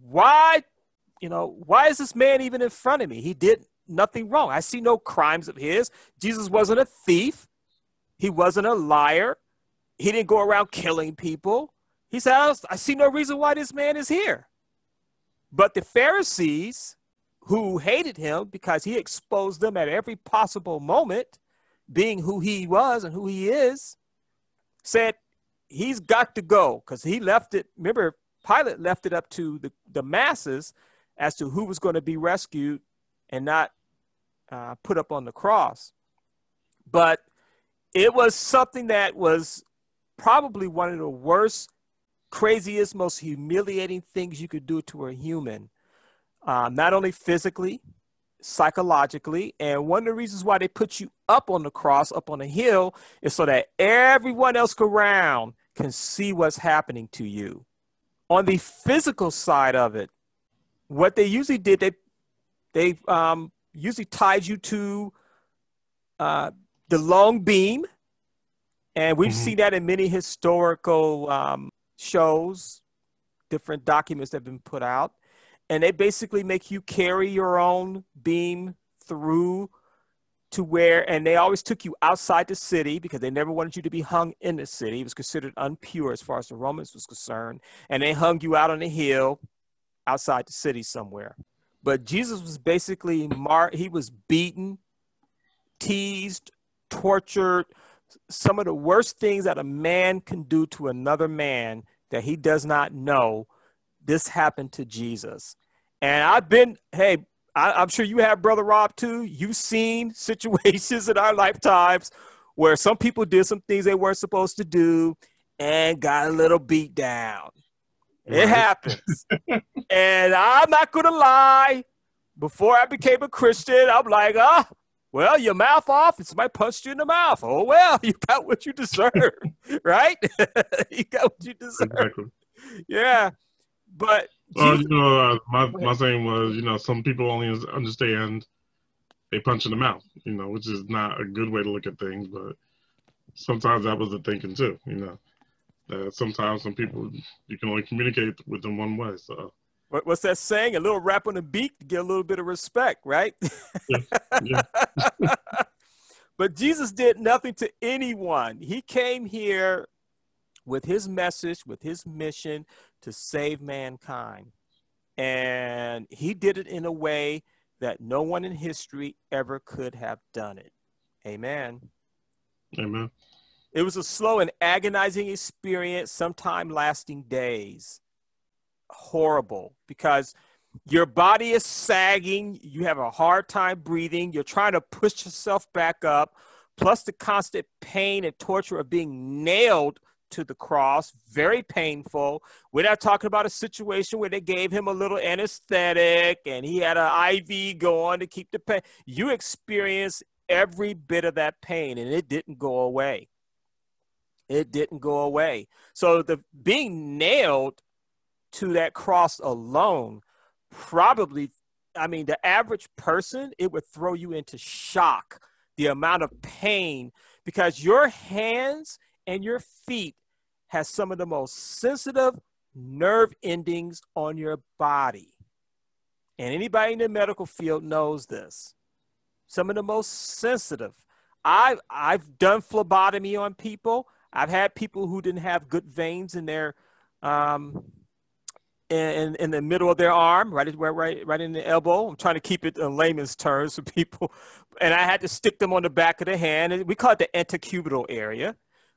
[SPEAKER 1] Why, you know, why is this man even in front of me? He did nothing wrong. I see no crimes of his. Jesus wasn't a thief, he wasn't a liar, he didn't go around killing people. He said, I see no reason why this man is here. But the Pharisees, who hated him because he exposed them at every possible moment, being who he was and who he is, said he's got to go because he left it. Remember, Pilate left it up to the, the masses as to who was going to be rescued and not uh, put up on the cross. But it was something that was probably one of the worst, craziest, most humiliating things you could do to a human um, not only physically, psychologically. And one of the reasons why they put you up on the cross, up on the hill, is so that everyone else around can see what's happening to you. On the physical side of it, what they usually did, they they um, usually tied you to uh, the long beam, and we've mm-hmm. seen that in many historical um, shows, different documents that have been put out. And they basically make you carry your own beam through to where and they always took you outside the city because they never wanted you to be hung in the city. It was considered unpure as far as the romans was concerned. And they hung you out on a hill outside the city somewhere. But jesus was basically mar- he was beaten teased tortured some of the worst things that a man can do to another man that he does not know. This happened to Jesus. And I've been, hey, I, am sure you have, Brother Rob, too. You've seen situations in our lifetimes where some people did some things they weren't supposed to do and got a little beat down. Right. It happens. and I'm not going to lie. Before I became a Christian, I'm like, ah, Well, your mouth off, and somebody punched you in the mouth. Oh well, you got what you deserve, right? you got what you deserve. Exactly. Yeah, but
[SPEAKER 2] well, you know, uh, my my saying was, you know, some people only understand a punch in the mouth, you know, which is not a good way to look at things, but sometimes that was the thinking too, you know. That sometimes some people you can only communicate with them one way. So
[SPEAKER 1] what's that saying? A little rap on the beat to get a little bit of respect, right? Yeah. yeah. but Jesus did nothing to anyone. He came here with his message, with his mission to save mankind. And he did it in a way that no one in history ever could have done it. Amen.
[SPEAKER 2] Amen.
[SPEAKER 1] It was a slow and agonizing experience, sometime lasting days. Horrible because your body is sagging, you have a hard time breathing, you're trying to push yourself back up, plus the constant pain and torture of being nailed to the cross, very painful. We're not talking about a situation where they gave him a little anesthetic and he had an IV going to keep the pain. You experienced every bit of that pain and it didn't go away. It didn't go away. So the being nailed to that cross alone probably I mean the average person it would throw you into shock the amount of pain because your hands and your feet has some of the most sensitive nerve endings on your body. And anybody in the medical field knows this. Some of the most sensitive. I've, I've done phlebotomy on people. I've had people who didn't have good veins in their um, in, in the middle of their arm, right, right, right in the elbow. I'm trying to keep it in layman's terms for people. And I had to stick them on the back of the hand. We call it the antecubital area.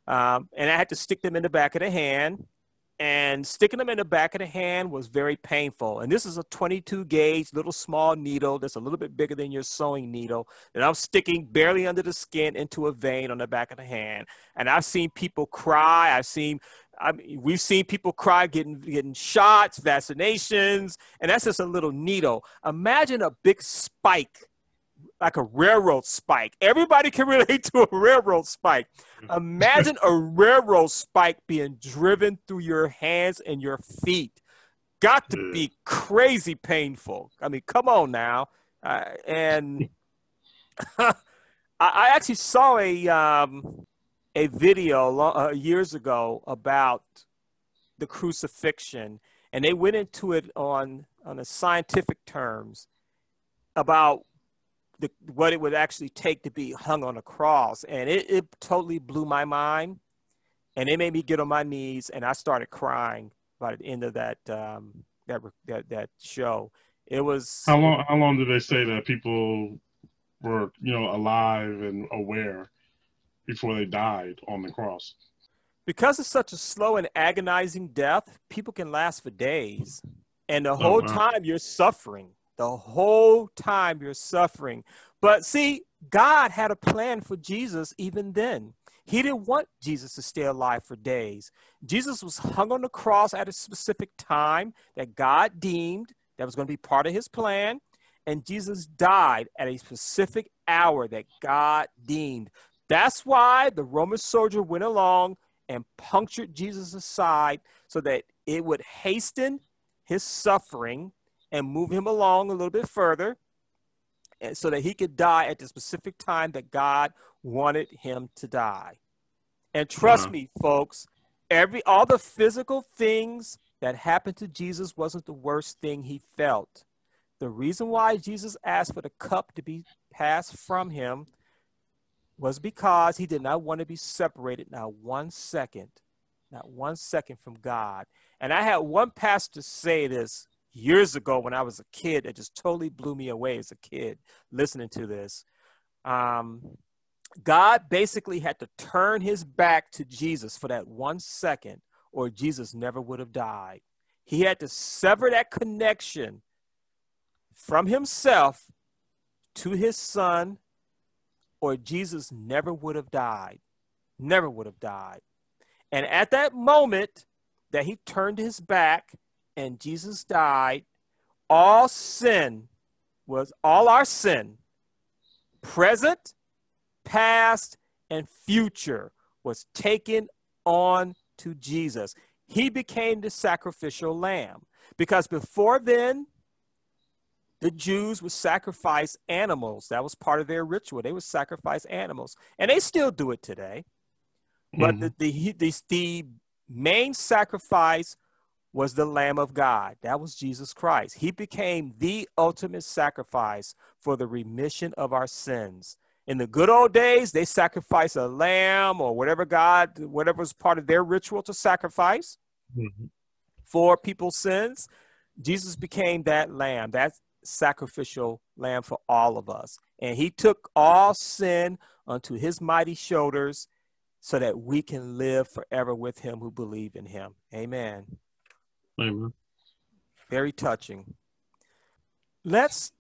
[SPEAKER 1] Um, and I had to stick them in the back of the hand. And sticking them in the back of the hand was very painful. And this is a 22 gauge little small needle that's a little bit bigger than your sewing needle that I'm sticking barely under the skin into a vein on the back of the hand. And I've seen people cry. I've seen I mean, we've seen people cry getting getting shots, vaccinations, and that's just a little needle. Imagine a big spike like a railroad spike. Everybody can relate to a railroad spike. Imagine a railroad spike being driven through your hands and your feet. Got to be crazy painful. I mean, come on now. Uh, and I, I, actually saw a um, a video uh, years ago about the crucifixion, and they went into it on on a scientific terms about the, what it would actually take to be hung on a cross. And it, it totally blew my mind. And it made me get on my knees and I started crying by the end of that, um, that, that, that show. It was.
[SPEAKER 2] How long, how long did they say that people were, you know, alive and aware before they died on the cross?
[SPEAKER 1] Because it's such a slow and agonizing death, people can last for days. And the oh, whole oh, wow. time you're suffering the whole time you're suffering. But see, God had a plan for Jesus even then. He didn't want Jesus to stay alive for days. Jesus was hung on the cross at a specific time that God deemed that was going to be part of his plan. And Jesus died at a specific hour that God deemed. That's why the Roman soldier went along and punctured Jesus' side so that it would hasten his suffering and move him along a little bit further so that he could die at the specific time that God wanted him to die. And trust uh-huh. me, folks, every all the physical things that happened to Jesus wasn't the worst thing he felt. The reason why Jesus asked for the cup to be passed from him was because he did not want to be separated not one second, not one second from God. And I had one pastor say this years ago when I was a kid that just totally blew me away as a kid listening to this. Um, God basically had to turn his back to Jesus for that one second, or Jesus never would have died. He had to sever that connection from himself to his son, or Jesus never would have died. Never would have died. And at that moment that he turned his back, and Jesus died, all sin was all our sin present, past, and future was taken on to Jesus. He became the sacrificial lamb because before then, the Jews would sacrifice animals. That was part of their ritual. They would sacrifice animals, and they still do it today. But mm-hmm. the, the, the, the main sacrifice was the Lamb of God. That was Jesus Christ. He became the ultimate sacrifice for the remission of our sins. In the good old days, they sacrificed a lamb or whatever God, whatever was part of their ritual to sacrifice mm-hmm. for people's sins. Jesus became that lamb, that sacrificial lamb for all of us. And he took all sin unto his mighty shoulders so that we can live forever with him who believe in him. Amen.
[SPEAKER 2] Amen.
[SPEAKER 1] Very touching. Let's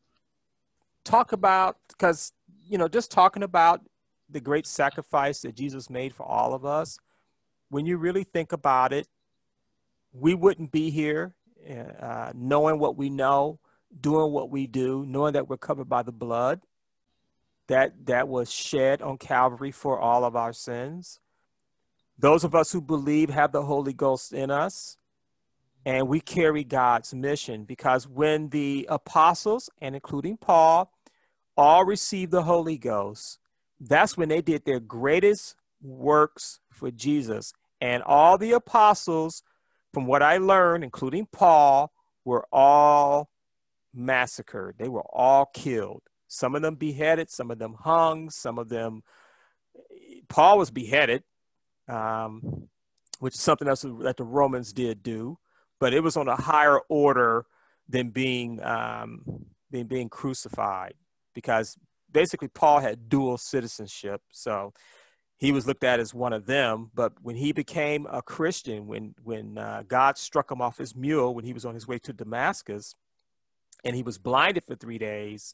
[SPEAKER 1] talk about, because you know, just talking about the great sacrifice that Jesus made for all of us, when you really think about it, we wouldn't be here uh, knowing what we know, doing what we do, knowing that we're covered by the blood that that was shed on Calvary for all of our sins. Those of us who believe have the Holy Ghost in us, and we carry God's mission because when the apostles, and including Paul, all received the Holy Ghost, that's when they did their greatest works for Jesus. And all the apostles, from what I learned, including Paul, were all massacred. They were all killed. Some of them beheaded, some of them hung, some of them. Paul was beheaded, um, which is something else that the Romans did do, but it was on a higher order than being um, being being crucified because basically Paul had dual citizenship. So he was looked at as one of them. But when he became a Christian, when when uh, God struck him off his mule when he was on his way to Damascus, and he was blinded for three days,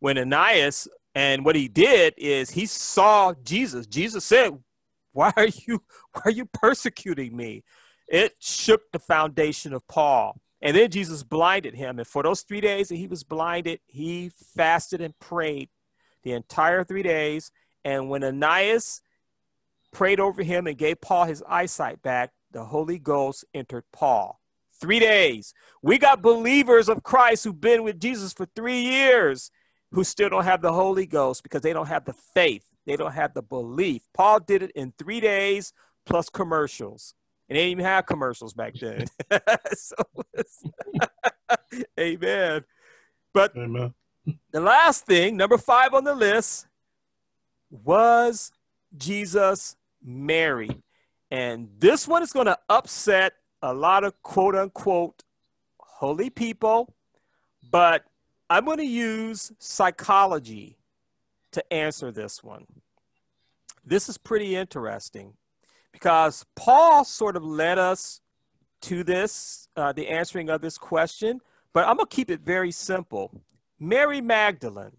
[SPEAKER 1] when Ananias and what he did is he saw Jesus. Jesus said, "Why are you why are you persecuting me?" It shook the foundation of Paul. And then Jesus blinded him. And for those three days that he was blinded, he fasted and prayed the entire three days. And when Ananias prayed over him and gave Paul his eyesight back, the Holy Ghost entered Paul. Three days. We got believers of Christ who've been with Jesus for three years who still don't have the Holy Ghost because they don't have the faith. They don't have the belief. Paul did it in three days plus commercials. And they didn't even have commercials back then. so, amen. But amen. the last thing, number five on the list, was Jesus married? And this one is going to upset a lot of quote unquote holy people, but I'm going to use psychology to answer this one. This is pretty interesting because Paul sort of led us to this, uh, the answering of this question, but I'm going to keep it very simple. Mary Magdalene.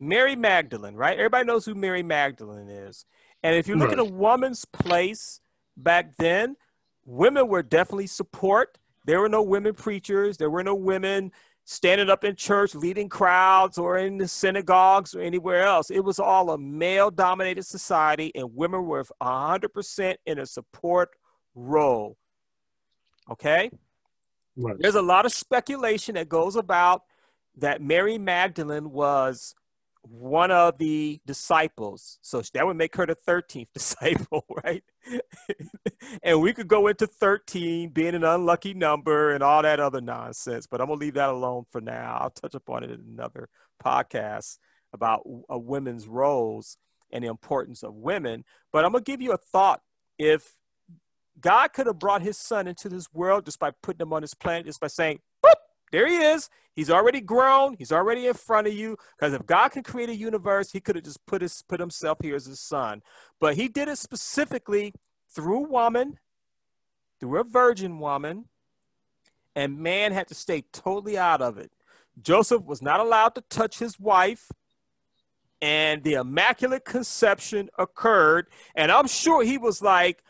[SPEAKER 1] Mary Magdalene, right? Everybody knows who Mary Magdalene is. And if you look right. at a woman's place back then, women were definitely support. There were no women preachers. There were no women standing up in church, leading crowds, or in the synagogues or anywhere else. It was all a male dominated society, and women were 100% in a support role. Okay? Right. There's a lot of speculation that goes about that Mary Magdalene was one of the disciples. So that would make her the 13th disciple, right? and we could go into 13 being an unlucky number and all that other nonsense, but I'm going to leave that alone for now. I'll touch upon it in another podcast about uh, women's roles and the importance of women. But I'm going to give you a thought. If God could have brought his son into this world just by putting him on this planet, just by saying, boop, there he is. He's already grown. He's already in front of you. Because if God can create a universe, he could have just put his put himself here as his son. But he did it specifically through woman, through a virgin woman, and man had to stay totally out of it. Joseph was not allowed to touch his wife, and the immaculate conception occurred. And I'm sure he was like,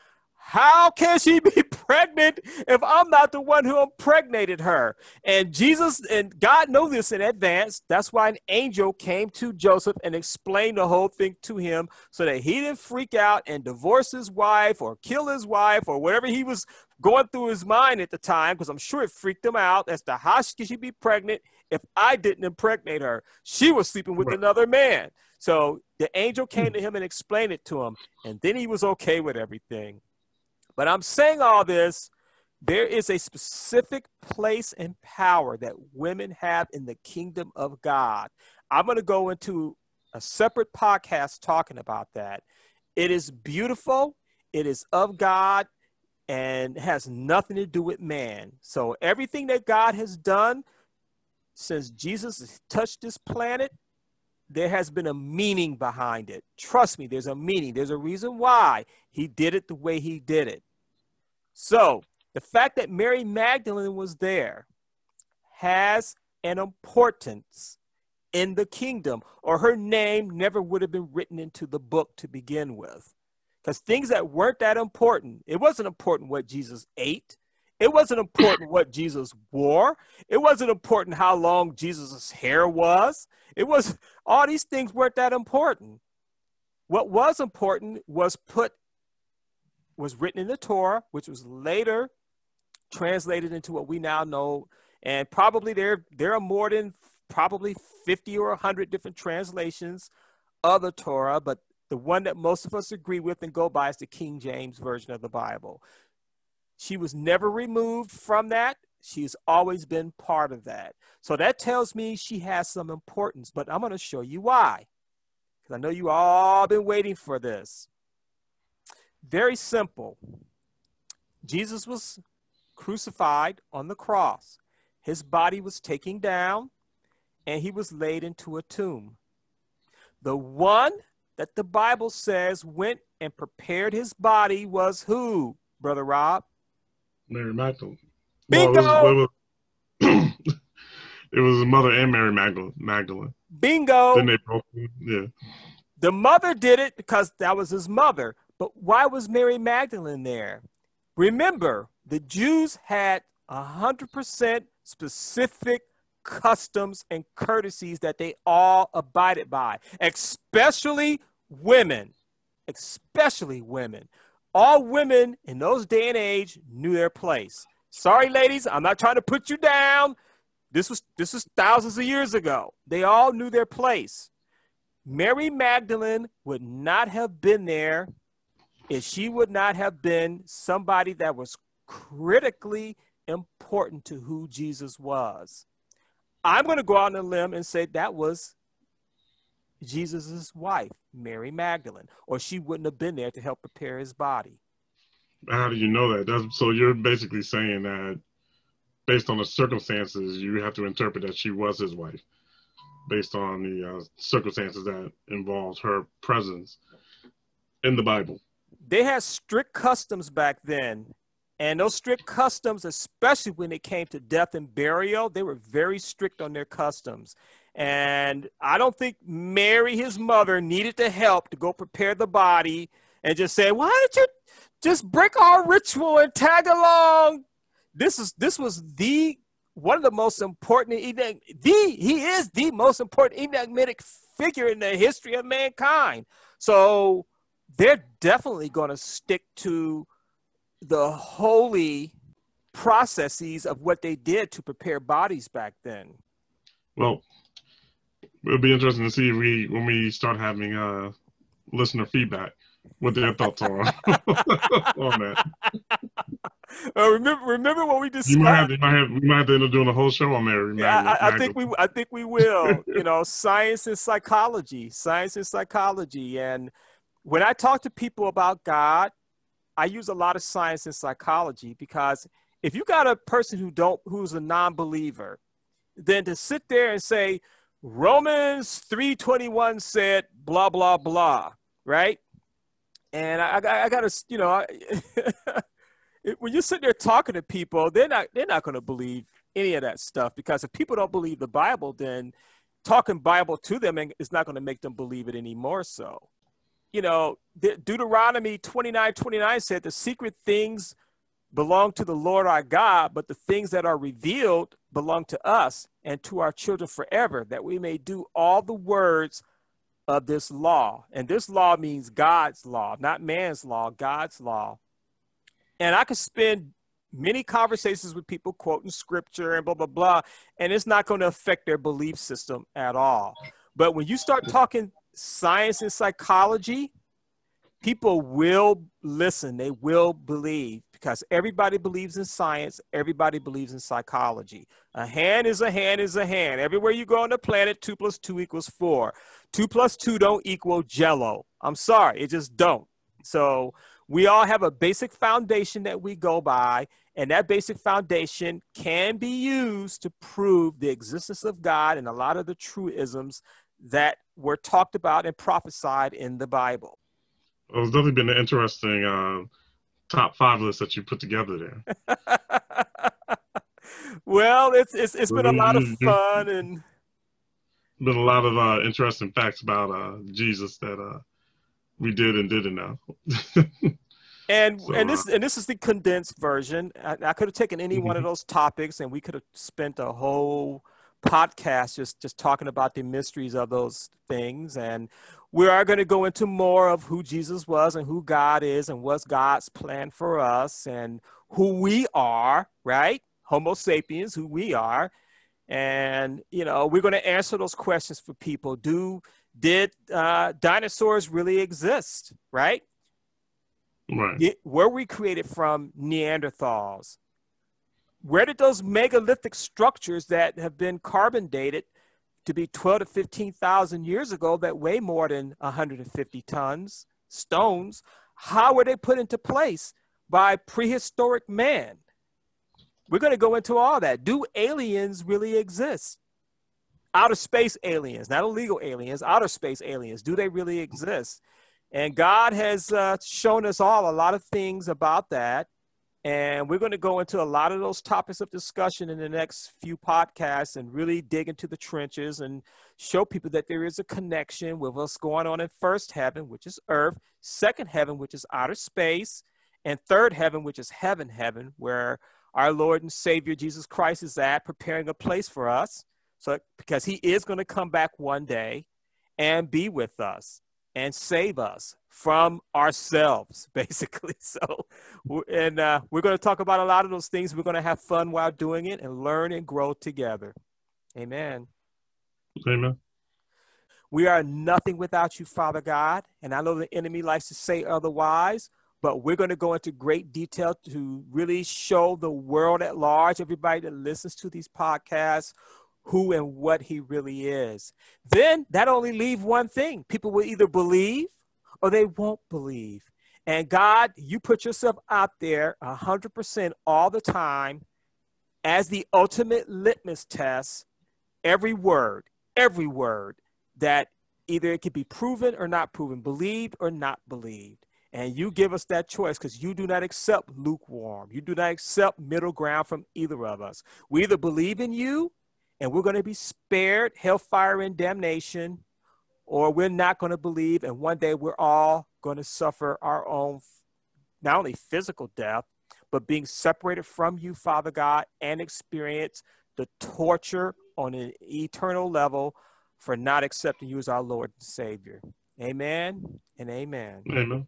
[SPEAKER 1] how can she be pregnant if I'm not the one who impregnated her? And Jesus and God know this in advance. That's why an angel came to Joseph and explained the whole thing to him so that he didn't freak out and divorce his wife or kill his wife or whatever he was going through his mind at the time, because I'm sure it freaked him out as to how can she be pregnant if I didn't impregnate her. She was sleeping with right. another man. So the angel came hmm. to him and explained it to him, and then he was okay with everything. But I'm saying all this, there is a specific place and power that women have in the kingdom of God. I'm going to go into a separate podcast talking about that. It is beautiful, it is of God, and has nothing to do with man. So everything that God has done since Jesus touched this planet, there has been a meaning behind it. Trust me, there's a meaning. There's a reason why he did it the way he did it. So the fact that Mary Magdalene was there has an importance in the kingdom, or her name never would have been written into the book to begin with. Because things that weren't that important, it wasn't important what Jesus ate. It wasn't important what Jesus wore. It wasn't important how long Jesus' hair was. It was all these things weren't that important. What was important was put was written in the Torah, which was later translated into what we now know. And probably there, there are more than probably 50 or 100 different translations of the Torah, but the one that most of us agree with and go by is the King James Version of the Bible. She was never removed from that. She's always been part of that. So that tells me she has some importance, but I'm going to show you why. Because I know you all been waiting for this. Very simple. Jesus was crucified on the cross. His body was taken down and he was laid into a tomb. The one that the Bible says went and prepared his body was who, Brother Rob?
[SPEAKER 2] Mary Magdalene.
[SPEAKER 1] Bingo! Well,
[SPEAKER 2] it, was, it, was, it was his mother and Mary Magdalene. Magdalene.
[SPEAKER 1] Bingo!
[SPEAKER 2] Then they broke. Yeah.
[SPEAKER 1] The mother did it because that was his mother. But why was Mary Magdalene there? Remember, the Jews had 100% specific customs and courtesies that they all abided by, especially women. Especially women. All women in those day and age knew their place. Sorry, ladies, I'm not trying to put you down. This was this was thousands of years ago. They all knew their place. Mary Magdalene would not have been there if she would not have been somebody that was critically important to who Jesus was. I'm going to go out on a limb and say that was Jesus' wife, Mary Magdalene, or she wouldn't have been there to help prepare his body.
[SPEAKER 2] How do you know that? That's, so you're basically saying that based on the circumstances, you have to interpret that she was his wife based on the uh, circumstances that involved her presence in the Bible
[SPEAKER 1] they had strict customs back then. And those strict customs, especially when it came to death and burial, they were very strict on their customs. And I don't think Mary, his mother, needed the help to go prepare the body and just say, "Why don't you just break our ritual and tag along?" This is this was the one of the most important the he is the most important enigmatic figure in the history of mankind. So they're definitely going to stick to the holy processes of what they did to prepare bodies back then.
[SPEAKER 2] Well, it'll be interesting to see if we when we start having uh listener feedback what their thoughts are on that.
[SPEAKER 1] Uh, remember, remember what we discussed. You
[SPEAKER 2] might have, you might have, we might have to end up doing a whole show on Mary.
[SPEAKER 1] Yeah, I, I think we, I think we will. you know, science and psychology, science and psychology, and when I talk to people about God, I use a lot of science and psychology because if you got a person who don't who's a non-believer, then to sit there and say Romans 3:21 said blah blah blah, right? And I, I, I gotta, you know, I, when you sit there talking to people, they're not they're not to believe any of that stuff because if people don't believe the Bible, then talking Bible to them is not to make them believe it any more so. You know, De- Deuteronomy 29 29 said, The secret things belong to the Lord our God, but the things that are revealed belong to us and to our children forever, that we may do all the words of this law. And this law means God's law, not man's law, God's law. And I could spend many conversations with people quoting scripture and blah, blah, blah, and it's not going to affect their belief system at all. But when you start talking science and psychology, people will listen, they will believe because everybody believes in science, everybody believes in psychology. A hand is a hand is a hand. Everywhere you go on the planet, two plus two equals four. Two plus two don't equal jello. I'm sorry, it just don't. So we all have a basic foundation that we go by, and that basic foundation can be used to prove the existence of God and a lot of the truisms that were talked about and prophesied in the Bible.
[SPEAKER 2] Well, it's definitely been an interesting uh, top five list that you put together there.
[SPEAKER 1] well, it's it's, it's been a lot of fun and
[SPEAKER 2] been a lot of uh, interesting facts about uh, Jesus that uh, we did and didn't know.
[SPEAKER 1] and so, and this uh, and this is the condensed version. I, I could have taken any mm-hmm. one of mm-hmm. those topics, and we could have spent a whole podcast just just talking about the mysteries of those things. And we are going to go into more of who jesus was and who god is and what's god's plan for us and who we are right? Homo sapiens who we are. And you know we're going to answer those questions for people. Do did uh, dinosaurs really exist right?
[SPEAKER 2] Right.
[SPEAKER 1] Were we created from neanderthals where did those megalithic structures that have been carbon dated to be 12 to 15,000 years ago that weigh more than 150 tons, stones, how were they put into place by prehistoric man? We're going to go into all that. Do aliens really exist? Outer space aliens, not illegal aliens, outer space aliens, do they really exist? And God has uh, shown us all a lot of things about that. And we're going to go into a lot of those topics of discussion in the next few podcasts and really dig into the trenches and show people that there is a connection with what's going on in first heaven, which is earth, second heaven, which is outer space, and third heaven, which is heaven, heaven, where our Lord and Savior Jesus Christ is at, preparing a place for us. So, because he is going to come back one day and be with us and save us from ourselves, basically. So, and uh, we're going to talk about a lot of those things. We're going to have fun while doing it and learn and grow together. Amen.
[SPEAKER 2] Amen.
[SPEAKER 1] We are nothing without you, Father God. And I know the enemy likes to say otherwise, but we're going to go into great detail to really show the world at large, everybody that listens to these podcasts, who and what he really is. Then that only leave one thing. People will either believe or they won't believe. And God, you put yourself out there 100% all the time as the ultimate litmus test, every word, every word that either it could be proven or not proven, believed or not believed. And you give us that choice because you do not accept lukewarm. You do not accept middle ground from either of us. We either believe in you and we're going to be spared hellfire and damnation, or we're not going to believe, and one day we're all going to suffer our own, not only physical death, but being separated from you, Father God, and experience the torture on an eternal level for not accepting you as our Lord and Savior. Amen and amen.
[SPEAKER 2] Amen.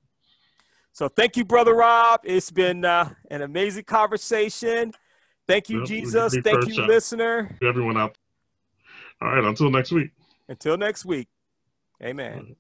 [SPEAKER 1] So thank you, Brother Rob. It's been uh, an amazing conversation. Thank you, yep, Jesus. Thank you, listener.
[SPEAKER 2] Everyone out. All right. Until next week.
[SPEAKER 1] Until next week. Amen.